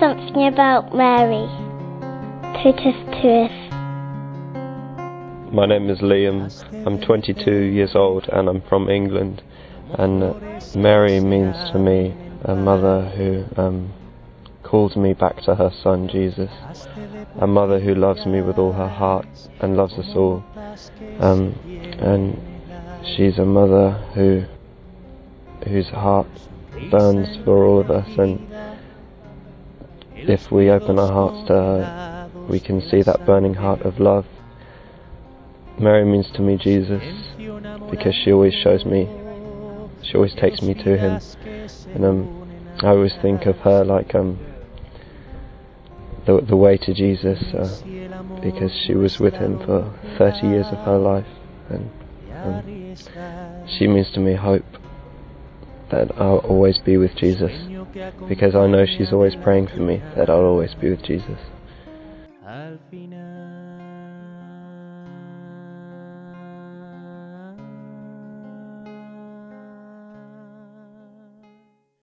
something about Mary. Totus Tuus. My name is Liam. I'm 22 years old and I'm from England. And uh, Mary means to me a mother who um, calls me back to her son Jesus. A mother who loves me with all her heart and loves us all. Um, and she's a mother who whose heart burns for all of us and if we open our hearts to her we can see that burning heart of love. Mary means to me Jesus because she always shows me, she always takes me to Him, and um, I always think of her like um, the the way to Jesus uh, because she was with Him for 30 years of her life, and um, she means to me hope that I'll always be with Jesus because I know she's always praying for me that I'll always be with Jesus.